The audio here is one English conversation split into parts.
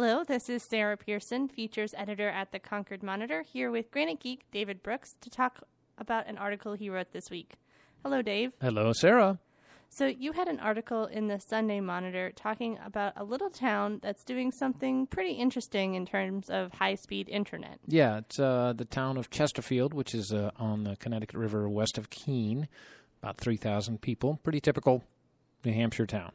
Hello, this is Sarah Pearson, features editor at the Concord Monitor, here with Granite Geek David Brooks to talk about an article he wrote this week. Hello, Dave. Hello, Sarah. So, you had an article in the Sunday Monitor talking about a little town that's doing something pretty interesting in terms of high speed internet. Yeah, it's uh, the town of Chesterfield, which is uh, on the Connecticut River west of Keene. About 3,000 people. Pretty typical New Hampshire town.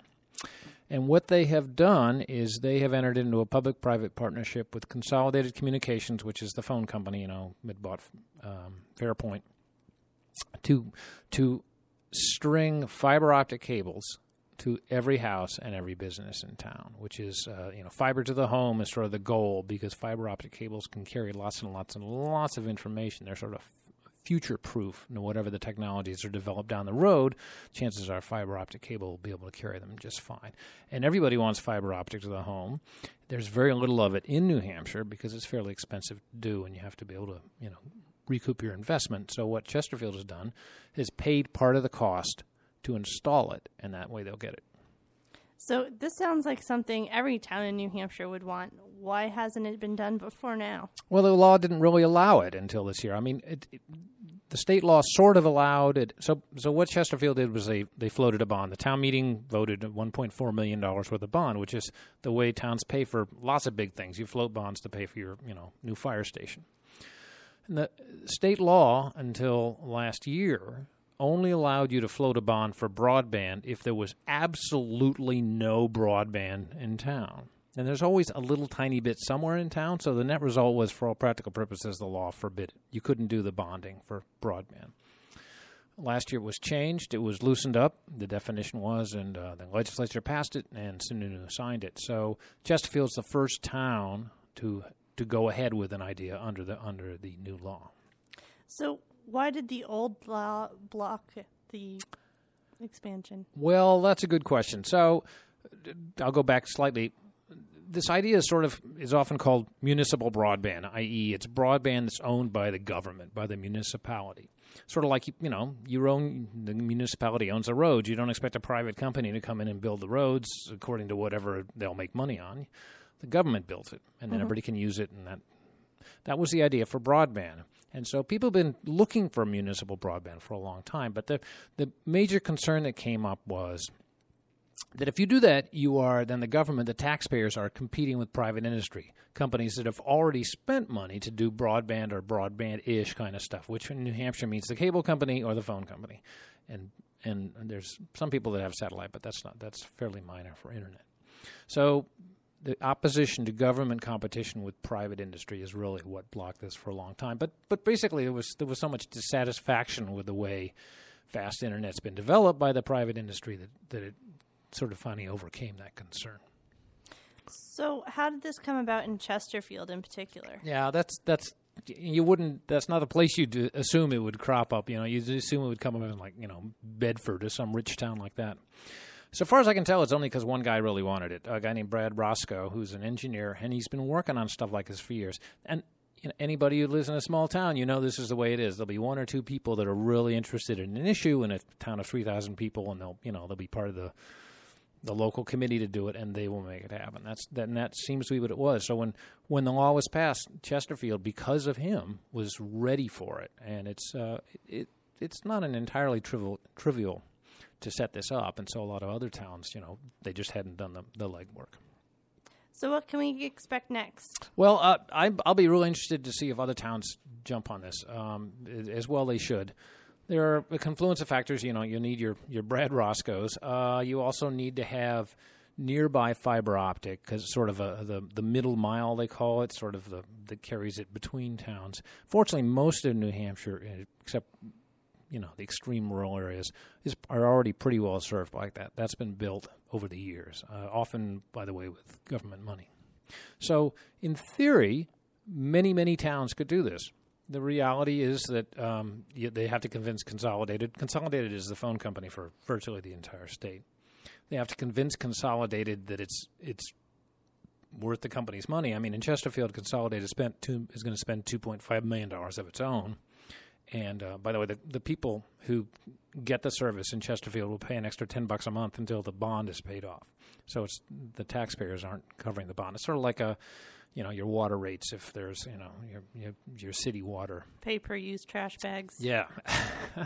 And what they have done is they have entered into a public private partnership with Consolidated Communications, which is the phone company, you know, mid bought um, Fairpoint, to, to string fiber optic cables to every house and every business in town, which is, uh, you know, fiber to the home is sort of the goal because fiber optic cables can carry lots and lots and lots of information. They're sort of future proof. You know, whatever the technologies are developed down the road, chances are fiber optic cable will be able to carry them just fine. And everybody wants fiber optic to the home. There's very little of it in New Hampshire because it's fairly expensive to do, and you have to be able to, you know, recoup your investment. So what Chesterfield has done is paid part of the cost to install it, and that way they'll get it. So, this sounds like something every town in New Hampshire would want. Why hasn't it been done before now? Well, the law didn't really allow it until this year. I mean, it, it, the state law sort of allowed it. So, so what Chesterfield did was they, they floated a bond. The town meeting voted $1.4 million worth of bond, which is the way towns pay for lots of big things. You float bonds to pay for your you know new fire station. And the state law until last year only allowed you to float a bond for broadband if there was absolutely no broadband in town. And there's always a little tiny bit somewhere in town, so the net result was, for all practical purposes, the law forbid it. You couldn't do the bonding for broadband. Last year it was changed. It was loosened up. The definition was, and uh, the legislature passed it, and Sununu signed it. So Chesterfield's the first town to to go ahead with an idea under the under the new law. So why did the old law block the expansion? Well, that's a good question. So I'll go back slightly. This idea is sort of is often called municipal broadband, i.e., it's broadband that's owned by the government, by the municipality. Sort of like you know, you own the municipality owns the roads. You don't expect a private company to come in and build the roads according to whatever they'll make money on. The government built it, and then mm-hmm. everybody can use it, and that that was the idea for broadband. And so people have been looking for municipal broadband for a long time. But the, the major concern that came up was that if you do that, you are then the government, the taxpayers are competing with private industry, companies that have already spent money to do broadband or broadband ish kind of stuff, which in New Hampshire means the cable company or the phone company. And and there's some people that have satellite, but that's not that's fairly minor for internet. So the opposition to government competition with private industry is really what blocked this for a long time. But but basically, there was there was so much dissatisfaction with the way fast internet's been developed by the private industry that that it sort of finally overcame that concern. So, how did this come about in Chesterfield, in particular? Yeah, that's that's you wouldn't. That's not a place you'd assume it would crop up. You know, you'd assume it would come up in like you know Bedford or some rich town like that. So far as I can tell, it's only because one guy really wanted it. A guy named Brad Roscoe, who's an engineer, and he's been working on stuff like this for years. And you know, anybody who lives in a small town, you know this is the way it is. There'll be one or two people that are really interested in an issue in a town of three thousand people, and they'll you know they'll be part of the the local committee to do it, and they will make it happen. That's that, and that seems to be what it was. So when when the law was passed, Chesterfield, because of him, was ready for it, and it's uh, it it's not an entirely trivial trivial to set this up, and so a lot of other towns, you know, they just hadn't done the, the legwork. So, what can we expect next? Well, uh, I, will be really interested to see if other towns jump on this. Um, as well, they should. There are a confluence of factors. You know, you need your your Brad Roscoe's. Uh, you also need to have nearby fiber optic because sort of a, the the middle mile they call it, sort of the that carries it between towns. Fortunately, most of New Hampshire, except you know the extreme rural areas is are already pretty well served like that. That's been built over the years, uh, often by the way with government money. So in theory, many many towns could do this. The reality is that um, you, they have to convince Consolidated. Consolidated is the phone company for virtually the entire state. They have to convince Consolidated that it's it's worth the company's money. I mean, in Chesterfield, Consolidated spent two, is going to spend two point five million dollars of its own and uh, by the way, the, the people who get the service in Chesterfield will pay an extra ten bucks a month until the bond is paid off. So it's the taxpayers aren't covering the bond. It's sort of like a you know your water rates if there's you know your your, your city water Pay per use trash bags. yeah.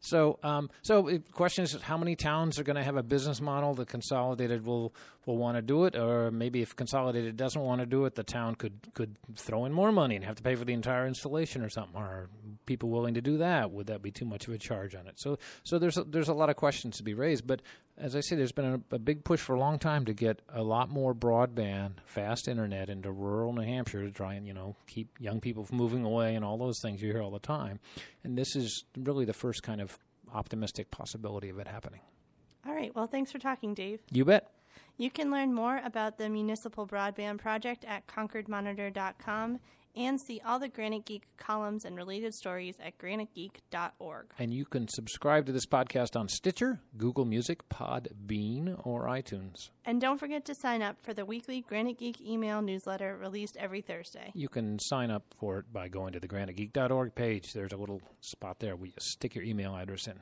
so, um, so the question is, how many towns are going to have a business model that Consolidated will will want to do it, or maybe if Consolidated doesn't want to do it, the town could could throw in more money and have to pay for the entire installation or something. Are people willing to do that? Would that be too much of a charge on it? So, so there's a, there's a lot of questions to be raised. But as I say, there's been a, a big push for a long time to get a lot more broadband, fast internet into rural New Hampshire to try and you know keep young people from moving away and all those things you hear all the time. And this is really the first kind of optimistic possibility of it happening. All right. Well, thanks for talking, Dave. You bet. You can learn more about the Municipal Broadband Project at concordmonitor.com and see all the Granite Geek columns and related stories at granitegeek.org. And you can subscribe to this podcast on Stitcher, Google Music, Podbean, or iTunes. And don't forget to sign up for the weekly Granite Geek email newsletter released every Thursday. You can sign up for it by going to the granitegeek.org page. There's a little spot there where you stick your email address in.